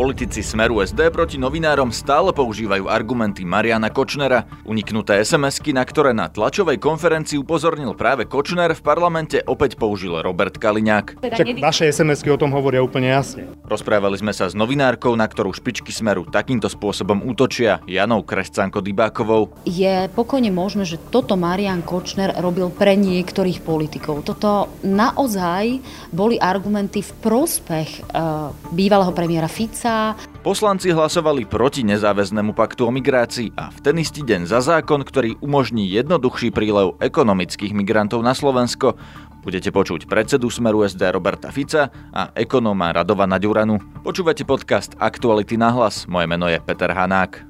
Politici Smeru SD proti novinárom stále používajú argumenty Mariana Kočnera. Uniknuté SMS-ky, na ktoré na tlačovej konferencii upozornil práve Kočner, v parlamente opäť použil Robert Kaliňák. Však vaše SMS-ky o tom hovoria úplne jasne. Rozprávali sme sa s novinárkou, na ktorú špičky Smeru takýmto spôsobom útočia, Janou Krescanko Dybákovou. Je pokojne možné, že toto Marian Kočner robil pre niektorých politikov. Toto naozaj boli argumenty v prospech uh, bývalého premiéra Fica, sa. Poslanci hlasovali proti nezáväznému paktu o migrácii a v ten istý deň za zákon, ktorý umožní jednoduchší prílev ekonomických migrantov na Slovensko. Budete počuť predsedu Smeru SD Roberta Fica a ekonóma Radovana Ďuranu. Počúvate podcast Aktuality na hlas. Moje meno je Peter Hanák.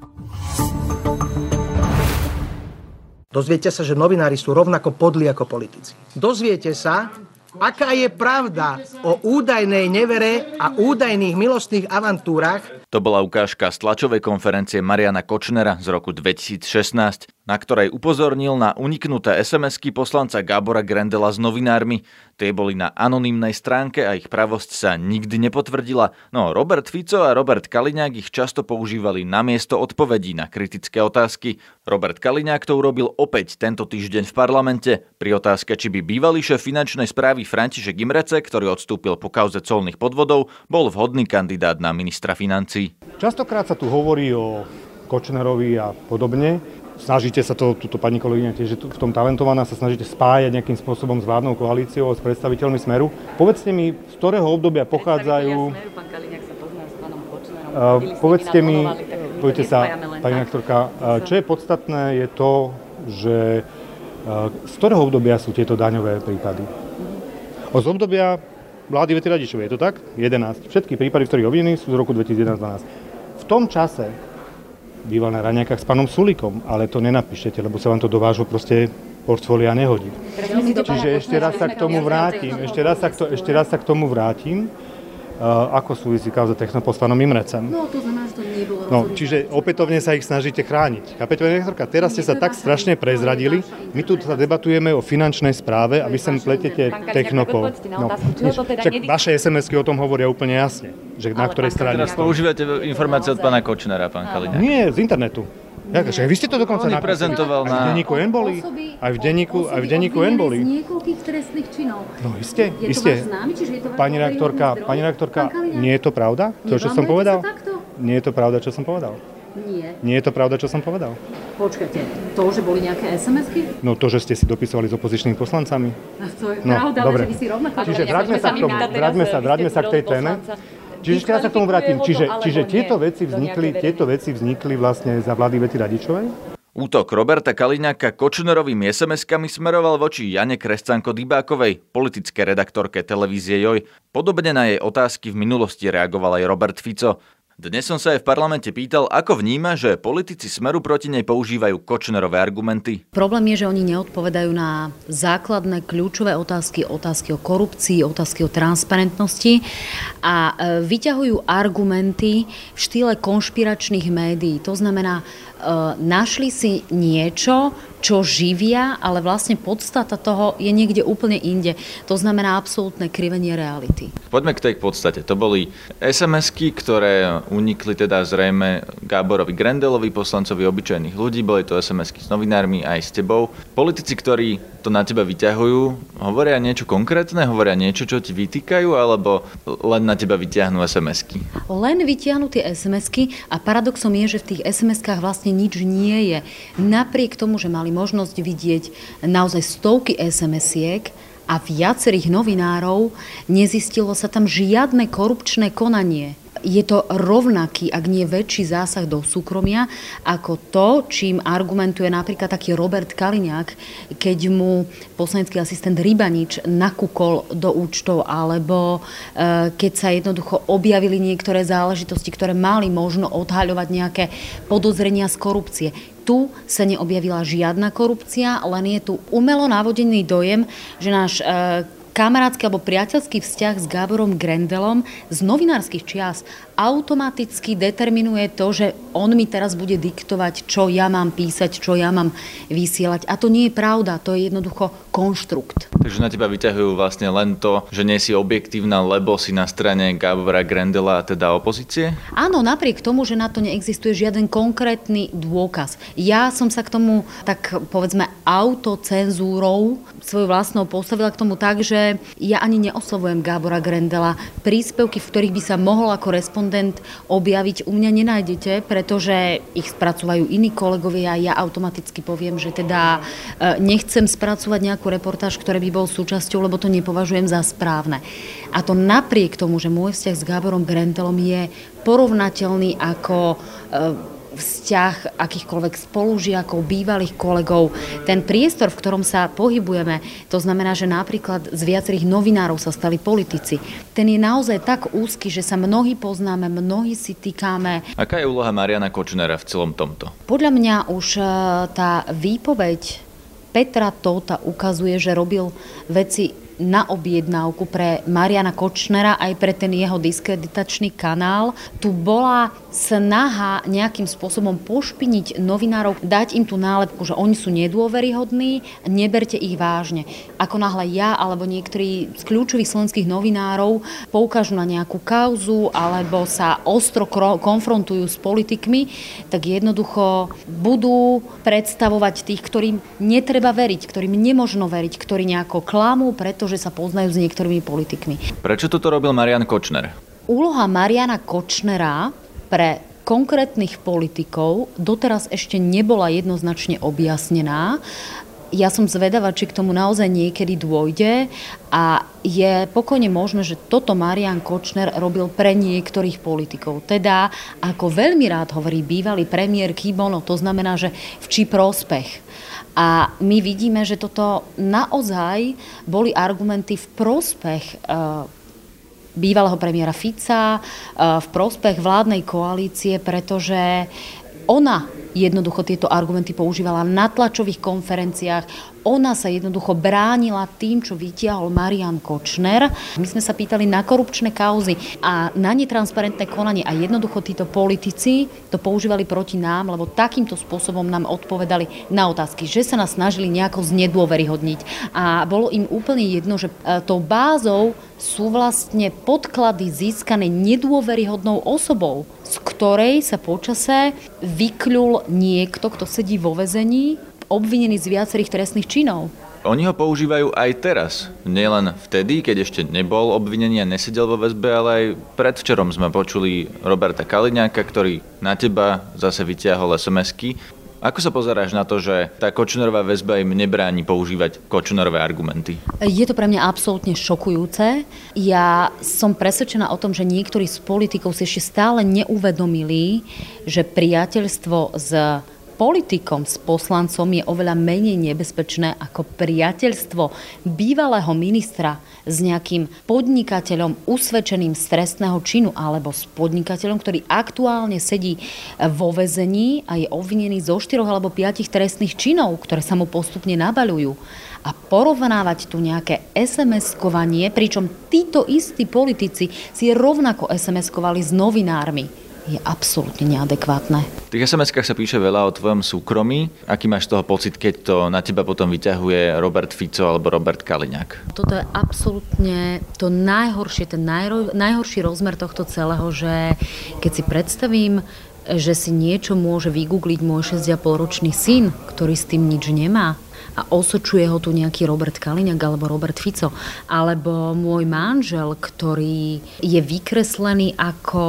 Dozviete sa, že novinári sú rovnako podli ako politici. Dozviete sa, Aká je pravda o údajnej nevere a údajných milostných avantúrach? To bola ukážka z tlačovej konferencie Mariana Kočnera z roku 2016 na ktorej upozornil na uniknuté SMS-ky poslanca Gábora Grendela s novinármi. Tie boli na anonymnej stránke a ich pravosť sa nikdy nepotvrdila, no Robert Fico a Robert Kaliňák ich často používali na miesto odpovedí na kritické otázky. Robert Kaliňák to urobil opäť tento týždeň v parlamente pri otázke, či by bývalý šéf finančnej správy František Imrece, ktorý odstúpil po kauze colných podvodov, bol vhodný kandidát na ministra financí. Častokrát sa tu hovorí o Kočnerovi a podobne. Snažíte sa to, túto pani kolegyňa tiež v tom talentovaná, sa snažíte spájať nejakým spôsobom s vládnou koalíciou, s predstaviteľmi Smeru. Povedzte mi, z ktorého obdobia pochádzajú... Uh, povedzte mi, poďte sa, pani rektorka, čo? je podstatné, je to, že z ktorého obdobia sú tieto daňové prípady? O z obdobia vlády Vety Radičovej, je to tak? 11. Všetky prípady, ktorých obvinení sú z roku 2011-2012. V tom čase býval na raňakách s pánom Sulikom, ale to nenapíšete, lebo sa vám to do vášho proste portfólia nehodí. Čiže ešte raz sa k tomu vrátim, ešte raz sa k, to, ešte raz sa k tomu vrátim. Uh, ako súvisí kauza Technopol s pánom Imrecem. No, to znamená, že to nebolo No, čiže opätovne sa ich snažíte chrániť. Chápete, pani rektorka? Teraz ste sa tak strašne prezradili. My tu sa debatujeme o finančnej správe a vy sem pletete Technopol. No, však vaše SMS-ky o tom hovoria úplne jasne, že na ktorej strane... Teraz používate informácie od pána Kočnera, pán Kaliňák. Nie, z internetu. Ja, že vy ste to dokonca On prezentoval na... Aj v denníku N boli? Aj v denníku, aj v denníku N boli? z niekoľkých trestných činov. No iste, je iste. to známy, čiže je to pani rektorka, pani rektorka, nie je to pravda? To, čo som povedal? Nie je to pravda, čo som povedal? Nie. Nie je to pravda, čo som povedal? Počkajte, to, že boli nejaké SMS-ky? No to, že ste si dopisovali s opozičnými poslancami. No, to je no, pravda, dobre. že vy si rovnako... Čiže vráťme sa k tomu, vráťme sa, vráťme sa k tej téme. Čiže ešte raz sa k tomu vrátim. Čiže, čiže tieto, veci vznikli, tieto veci vznikli vlastne za vlády Vety Radičovej? Útok Roberta Kaliňáka Kočnerovými SMS-kami smeroval voči Jane Krescanko Dybákovej, politické redaktorke televízie Joj. Podobne na jej otázky v minulosti reagoval aj Robert Fico. Dnes som sa aj v parlamente pýtal, ako vníma, že politici Smeru proti nej používajú Kočnerové argumenty. Problém je, že oni neodpovedajú na základné kľúčové otázky, otázky o korupcii, otázky o transparentnosti a e, vyťahujú argumenty v štýle konšpiračných médií. To znamená, našli si niečo, čo živia, ale vlastne podstata toho je niekde úplne inde. To znamená absolútne krivenie reality. Poďme k tej podstate. To boli SMS-ky, ktoré unikli teda zrejme Gáborovi Grendelovi, poslancovi obyčajných ľudí. Boli to SMS-ky s novinármi aj s tebou. Politici, ktorí to na teba vyťahujú, hovoria niečo konkrétne, hovoria niečo, čo ti vytýkajú, alebo len na teba vyťahnú SMS-ky? Len vyťahnú tie SMS-ky a paradoxom je, že v tých SMS-kách vlastne nič nie je. Napriek tomu, že mali možnosť vidieť naozaj stovky SMS-iek, a viacerých novinárov nezistilo sa tam žiadne korupčné konanie je to rovnaký, ak nie väčší zásah do súkromia, ako to, čím argumentuje napríklad taký Robert Kaliňák, keď mu poslanecký asistent Rybanič nakúkol do účtov, alebo e, keď sa jednoducho objavili niektoré záležitosti, ktoré mali možno odhaľovať nejaké podozrenia z korupcie. Tu sa neobjavila žiadna korupcia, len je tu umelo navodený dojem, že náš e, kamarátsky alebo priateľský vzťah s Gáborom Grendelom z novinárskych čias automaticky determinuje to, že on mi teraz bude diktovať, čo ja mám písať, čo ja mám vysielať. A to nie je pravda, to je jednoducho konštrukt. Takže na teba vyťahujú vlastne len to, že nie si objektívna, lebo si na strane Gabora Grendela, teda opozície? Áno, napriek tomu, že na to neexistuje žiaden konkrétny dôkaz. Ja som sa k tomu, tak povedzme, autocenzúrou svoju vlastnou postavila k tomu tak, že ja ani neoslovujem Gábora Grendela. Príspevky, v ktorých by sa mohol ako respondent objaviť, u mňa nenájdete, pretože ich spracúvajú iní kolegovia a ja automaticky poviem, že teda e, nechcem spracovať nejakú reportáž, ktoré by bol súčasťou, lebo to nepovažujem za správne. A to napriek tomu, že môj vzťah s Gáborom Grendelom je porovnateľný ako e, vzťah akýchkoľvek spolužiakov, bývalých kolegov, ten priestor, v ktorom sa pohybujeme, to znamená, že napríklad z viacerých novinárov sa stali politici, ten je naozaj tak úzky, že sa mnohí poznáme, mnohí si týkáme. Aká je úloha Mariana Kočnera v celom tomto? Podľa mňa už e, tá výpoveď Petra Tóta ukazuje, že robil veci na objednávku pre Mariana Kočnera aj pre ten jeho diskreditačný kanál. Tu bola snaha nejakým spôsobom pošpiniť novinárov, dať im tú nálepku, že oni sú nedôveryhodní, neberte ich vážne. Ako náhle ja alebo niektorí z kľúčových slovenských novinárov poukážu na nejakú kauzu alebo sa ostro konfrontujú s politikmi, tak jednoducho budú predstavovať tých, ktorým netreba veriť, ktorým nemožno veriť, ktorí nejako klamú, pretože že sa poznajú s niektorými politikmi. Prečo toto robil Marian Kočner? Úloha Mariana Kočnera pre konkrétnych politikov doteraz ešte nebola jednoznačne objasnená. Ja som zvedavá, či k tomu naozaj niekedy dôjde a je pokojne možné, že toto Marian Kočner robil pre niektorých politikov. Teda, ako veľmi rád hovorí bývalý premiér Kibono, to znamená, že v či prospech. A my vidíme, že toto naozaj boli argumenty v prospech e, bývalého premiéra Fica, e, v prospech vládnej koalície, pretože ona jednoducho tieto argumenty používala na tlačových konferenciách. Ona sa jednoducho bránila tým, čo vytiahol Marian Kočner. My sme sa pýtali na korupčné kauzy a na netransparentné konanie a jednoducho títo politici to používali proti nám, lebo takýmto spôsobom nám odpovedali na otázky, že sa nás snažili nejako znedôveryhodniť. A bolo im úplne jedno, že e, tou bázou sú vlastne podklady získané nedôveryhodnou osobou, z ktorej sa počase vykľul niekto, kto sedí vo vezení obvinený z viacerých trestných činov. Oni ho používajú aj teraz. Nielen vtedy, keď ešte nebol obvinený a nesedel vo väzbe, ale aj predvčerom sme počuli Roberta Kaliňáka, ktorý na teba zase vyťahol SMS-ky. Ako sa pozeráš na to, že tá Kočnerová väzba im nebráni používať Kočnerové argumenty? Je to pre mňa absolútne šokujúce. Ja som presvedčená o tom, že niektorí z politikov si ešte stále neuvedomili, že priateľstvo s politikom, s poslancom je oveľa menej nebezpečné ako priateľstvo bývalého ministra s nejakým podnikateľom usvedčeným z trestného činu alebo s podnikateľom, ktorý aktuálne sedí vo vezení a je obvinený zo štyroch alebo piatich trestných činov, ktoré sa mu postupne nabaľujú. A porovnávať tu nejaké SMS-kovanie, pričom títo istí politici si rovnako SMS-kovali s novinármi je absolútne neadekvátne. V tých sms sa píše veľa o tvojom súkromí. Aký máš toho pocit, keď to na teba potom vyťahuje Robert Fico alebo Robert Kaliňák? Toto je absolútne to najhoršie, ten najro, najhorší rozmer tohto celého, že keď si predstavím, že si niečo môže vygoogliť môj 6,5 ročný syn, ktorý s tým nič nemá, a osočuje ho tu nejaký Robert Kaliňák alebo Robert Fico. Alebo môj manžel, ktorý je vykreslený ako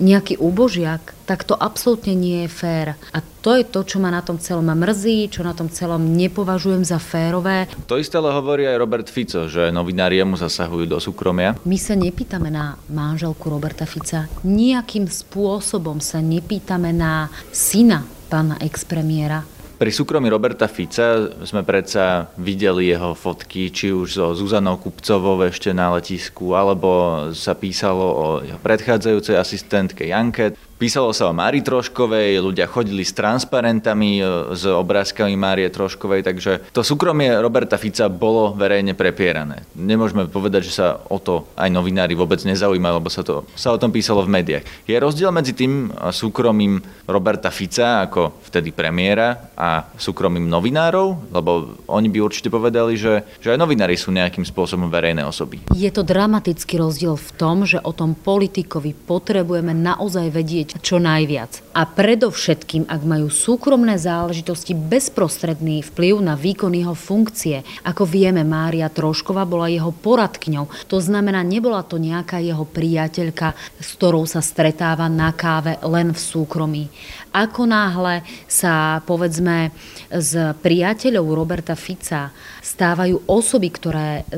nejaký úbožiak, tak to absolútne nie je fér. A to je to, čo ma na tom celom mrzí, čo na tom celom nepovažujem za férové. To isté ale hovorí aj Robert Fico, že novinári mu zasahujú do súkromia. My sa nepýtame na manželku Roberta Fica. Nijakým spôsobom sa nepýtame na syna pána expremiéra. Pri súkromí Roberta Fica sme predsa videli jeho fotky, či už so Zuzanou Kupcovou ešte na letisku, alebo sa písalo o jeho predchádzajúcej asistentke Janke. Písalo sa o Mári Troškovej, ľudia chodili s transparentami, e, s obrázkami Márie Troškovej, takže to súkromie Roberta Fica bolo verejne prepierané. Nemôžeme povedať, že sa o to aj novinári vôbec nezaujímajú, lebo sa, to, sa o tom písalo v médiách. Je rozdiel medzi tým súkromím Roberta Fica ako vtedy premiéra a súkromím novinárov? Lebo oni by určite povedali, že, že aj novinári sú nejakým spôsobom verejné osoby. Je to dramatický rozdiel v tom, že o tom politikovi potrebujeme naozaj vedieť čo najviac. A predovšetkým, ak majú súkromné záležitosti bezprostredný vplyv na výkon jeho funkcie. Ako vieme, Mária Trošková bola jeho poradkňou. To znamená, nebola to nejaká jeho priateľka, s ktorou sa stretáva na káve len v súkromí. Ako náhle sa, povedzme, z priateľov Roberta Fica stávajú osoby, ktoré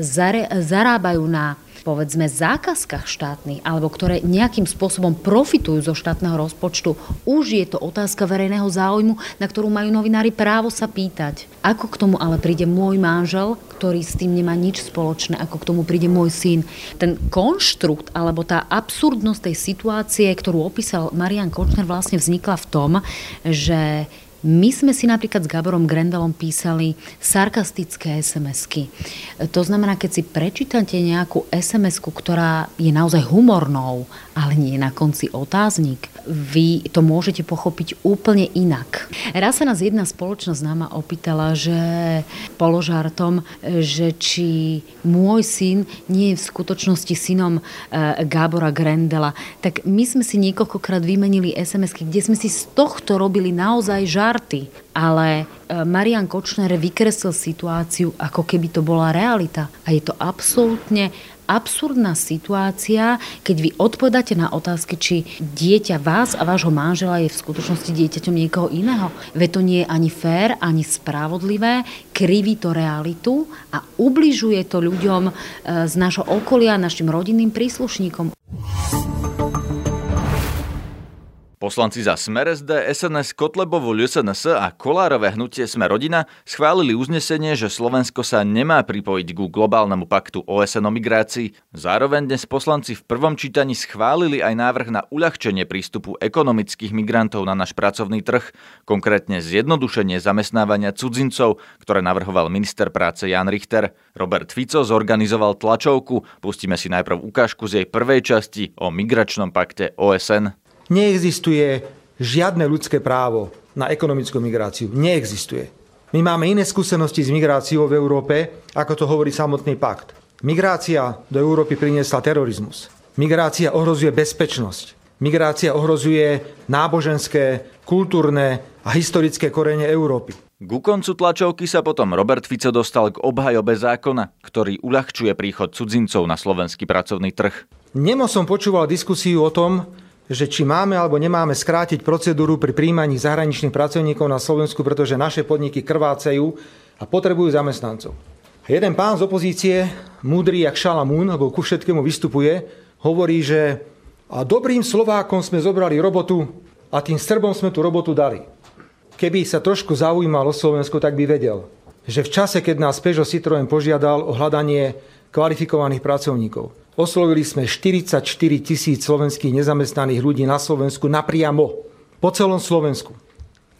zarábajú na povedzme zákazkách štátnych alebo ktoré nejakým spôsobom profitujú zo štátneho rozpočtu, už je to otázka verejného záujmu, na ktorú majú novinári právo sa pýtať. Ako k tomu ale príde môj manžel, ktorý s tým nemá nič spoločné, ako k tomu príde môj syn. Ten konštrukt alebo tá absurdnosť tej situácie, ktorú opísal Marian Kočner, vlastne vznikla v tom, že my sme si napríklad s Gaborom Grendelom písali sarkastické SMS-ky. To znamená, keď si prečítate nejakú sms ktorá je naozaj humornou, ale nie je na konci otáznik, vy to môžete pochopiť úplne inak. Raz sa nás jedna spoločnosť náma opýtala, že položartom, že či môj syn nie je v skutočnosti synom e, Gábora Grendela. Tak my sme si niekoľkokrát vymenili sms kde sme si z tohto robili naozaj žár žarty, ale e, Marian Kočner vykreslil situáciu, ako keby to bola realita. A je to absolútne absurdná situácia, keď vy odpovedáte na otázky, či dieťa vás a vášho manžela je v skutočnosti dieťaťom niekoho iného. Veď to nie je ani fér, ani spravodlivé, kriví to realitu a ubližuje to ľuďom e, z nášho okolia, našim rodinným príslušníkom. Poslanci za Smer SD, SNS, Kotlebovu, LSNS a Kolárové hnutie Sme rodina schválili uznesenie, že Slovensko sa nemá pripojiť ku globálnemu paktu OSN o migrácii. Zároveň dnes poslanci v prvom čítaní schválili aj návrh na uľahčenie prístupu ekonomických migrantov na náš pracovný trh, konkrétne zjednodušenie zamestnávania cudzincov, ktoré navrhoval minister práce Jan Richter. Robert Fico zorganizoval tlačovku. Pustíme si najprv ukážku z jej prvej časti o migračnom pakte OSN. Neexistuje žiadne ľudské právo na ekonomickú migráciu. Neexistuje. My máme iné skúsenosti s migráciou v Európe, ako to hovorí samotný pakt. Migrácia do Európy priniesla terorizmus. Migrácia ohrozuje bezpečnosť. Migrácia ohrozuje náboženské, kultúrne a historické korene Európy. Ku koncu tlačovky sa potom Robert Fico dostal k obhajobe zákona, ktorý uľahčuje príchod cudzincov na slovenský pracovný trh. Nemo som počúval diskusiu o tom, že či máme alebo nemáme skrátiť procedúru pri príjmaní zahraničných pracovníkov na Slovensku, pretože naše podniky krvácajú a potrebujú zamestnancov. A jeden pán z opozície, múdry jak Šalamún, lebo ku všetkému vystupuje, hovorí, že a dobrým Slovákom sme zobrali robotu a tým Srbom sme tú robotu dali. Keby sa trošku zaujímal o Slovensko, tak by vedel, že v čase, keď nás Peugeot Citroën požiadal o hľadanie kvalifikovaných pracovníkov, Oslovili sme 44 tisíc slovenských nezamestnaných ľudí na Slovensku napriamo. Po celom Slovensku.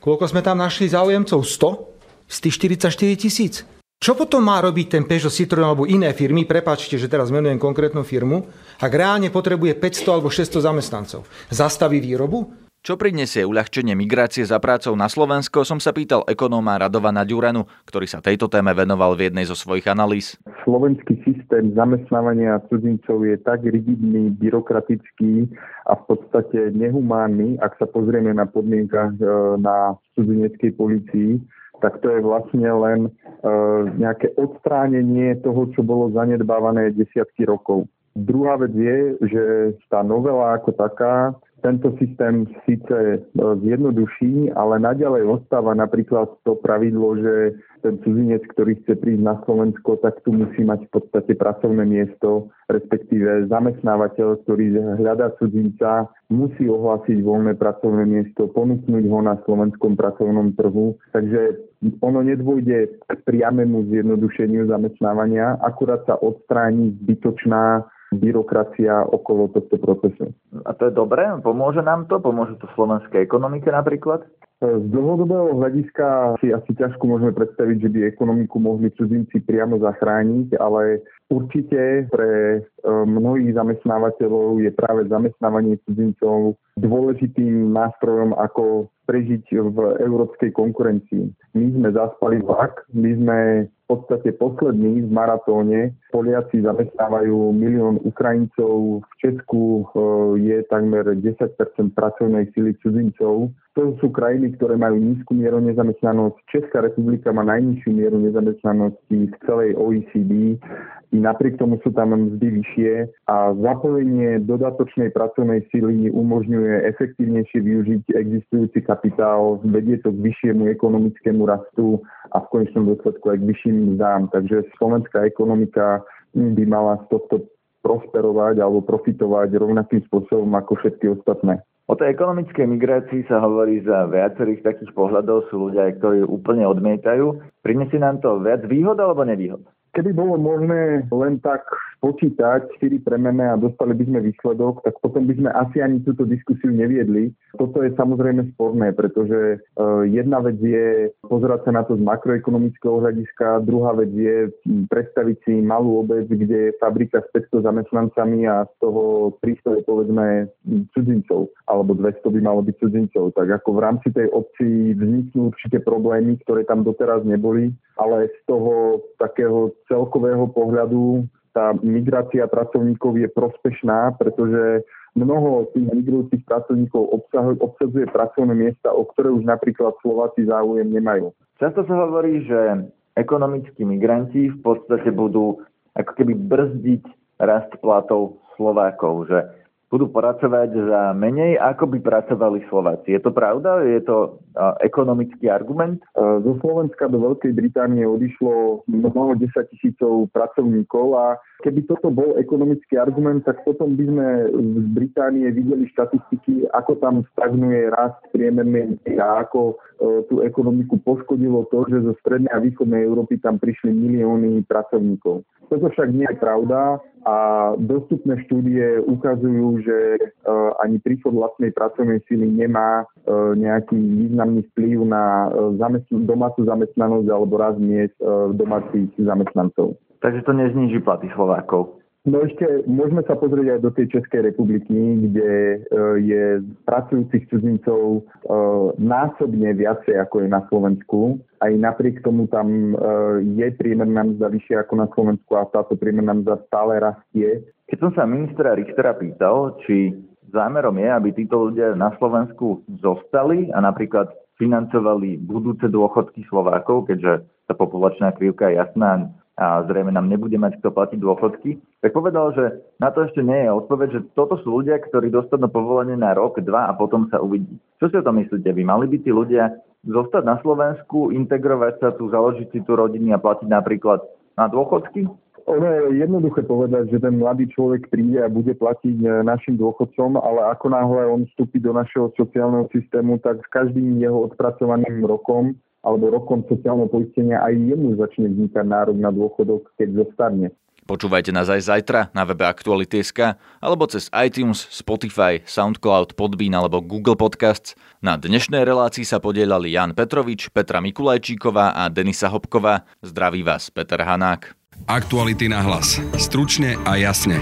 Koľko sme tam našli záujemcov? 100? Z tých 44 tisíc. Čo potom má robiť ten Peugeot Citroën alebo iné firmy, prepačte, že teraz menujem konkrétnu firmu, ak reálne potrebuje 500 alebo 600 zamestnancov? Zastaví výrobu? Čo prinesie uľahčenie migrácie za prácou na Slovensko, som sa pýtal ekonóma Radovana Ďuranu, ktorý sa tejto téme venoval v jednej zo svojich analýz. Slovenský systém zamestnávania cudzincov je tak rigidný, byrokratický a v podstate nehumánny, ak sa pozrieme na podmienkach e, na cudzineckej policii, tak to je vlastne len e, nejaké odstránenie toho, čo bolo zanedbávané desiatky rokov. Druhá vec je, že tá novela ako taká tento systém síce e, zjednoduší, ale naďalej ostáva napríklad to pravidlo, že ten cudzinec, ktorý chce prísť na Slovensko, tak tu musí mať v podstate pracovné miesto, respektíve zamestnávateľ, ktorý hľadá cudzinca, musí ohlásiť voľné pracovné miesto, ponúknuť ho na slovenskom pracovnom trhu. Takže ono nedôjde k priamému zjednodušeniu zamestnávania, akurát sa odstráni zbytočná byrokracia okolo tohto procesu. A to je dobré? Pomôže nám to? Pomôže to slovenskej ekonomike napríklad? Z dlhodobého hľadiska si asi ťažko môžeme predstaviť, že by ekonomiku mohli cudzinci priamo zachrániť, ale určite pre e, mnohých zamestnávateľov je práve zamestnávanie cudzincov dôležitým nástrojom, ako prežiť v európskej konkurencii. My sme zaspali vlak, my sme podstate poslední v maratóne. Poliaci zamestnávajú milión Ukrajincov, v Česku eh, je takmer 10% pracovnej sily cudzincov. To sú krajiny, ktoré majú nízku mieru nezamestnanosť. Česká republika má najnižšiu mieru nezamestnanosti v celej OECD. I napriek tomu sú tam mzdy vyššie a zapojenie dodatočnej pracovnej sily umožňuje efektívnejšie využiť existujúci kapitál, vedie to k vyššiemu ekonomickému rastu a v konečnom dôsledku aj k vyšším mzdám. Takže slovenská ekonomika by mala z tohto prosperovať alebo profitovať rovnakým spôsobom ako všetky ostatné. O tej ekonomickej migrácii sa hovorí za viacerých takých pohľadov. Sú ľudia, ktorí úplne odmietajú. Prinesie nám to viac výhod alebo nevýhod? Keby bolo možné len tak spočítať 4 premené a dostali by sme výsledok, tak potom by sme asi ani túto diskusiu neviedli. Toto je samozrejme sporné, pretože uh, jedna vec je pozerať sa na to z makroekonomického hľadiska, druhá vec je predstaviť si malú obec, kde je fabrika s 500 zamestnancami a z toho 300 je povedzme cudzincov, alebo 200 by malo byť cudzincov. Tak ako v rámci tej obci vzniknú určite problémy, ktoré tam doteraz neboli, ale z toho takého celkového pohľadu tá migrácia pracovníkov je prospešná, pretože mnoho tých migrujúcich pracovníkov obsadzuje pracovné miesta, o ktoré už napríklad Slováci záujem nemajú. Často sa hovorí, že ekonomickí migranti v podstate budú ako keby brzdiť rast platov Slovákov, že budú pracovať za menej, ako by pracovali Slováci. Je to pravda? Je to ekonomický argument? Zo Slovenska do Veľkej Británie odišlo mnoho desať tisícov pracovníkov a keby toto bol ekonomický argument, tak potom by sme z Británie videli štatistiky, ako tam stagnuje rast priemernej a ako e, tú ekonomiku poškodilo to, že zo strednej a východnej Európy tam prišli milióny pracovníkov. Toto však nie je pravda a dostupné štúdie ukazujú, že uh, ani príchod vlastnej pracovnej síly nemá uh, nejaký významný vplyv na zamestn- domácu zamestnanosť alebo raz miest domácich zamestnancov. Takže to nezniží platy Slovákov. No ešte môžeme sa pozrieť aj do tej Českej republiky, kde e, je pracujúcich cudzincov e, násobne viacej ako je na Slovensku. Aj napriek tomu tam e, je priemerná mzda vyššia ako na Slovensku a táto priemerná mzda stále rastie. Keď som sa ministra Richtera pýtal, či zámerom je, aby títo ľudia na Slovensku zostali a napríklad financovali budúce dôchodky Slovákov, keďže tá populačná krivka je jasná, a zrejme nám nebude mať kto platiť dôchodky, tak povedal, že na to ešte nie je odpoveď, že toto sú ľudia, ktorí dostanú povolenie na rok, dva a potom sa uvidí. Čo si o tom myslíte vy? Mali by tí ľudia zostať na Slovensku, integrovať sa tu, založiť si tú rodinu a platiť napríklad na dôchodky? Ono je jednoduché povedať, že ten mladý človek príde a bude platiť e, našim dôchodcom, ale ako náhle on vstúpi do našeho sociálneho systému, tak s každým jeho odpracovaným rokom alebo rokom sociálneho poistenia aj jemu začne vznikať nárok na dôchodok, keď zostane. Počúvajte nás aj zajtra na webe Aktuality.sk alebo cez iTunes, Spotify, Soundcloud, Podbean alebo Google Podcasts. Na dnešnej relácii sa podielali Jan Petrovič, Petra Mikulajčíková a Denisa Hopková. Zdraví vás Peter Hanák. Aktuality na hlas. Stručne a jasne.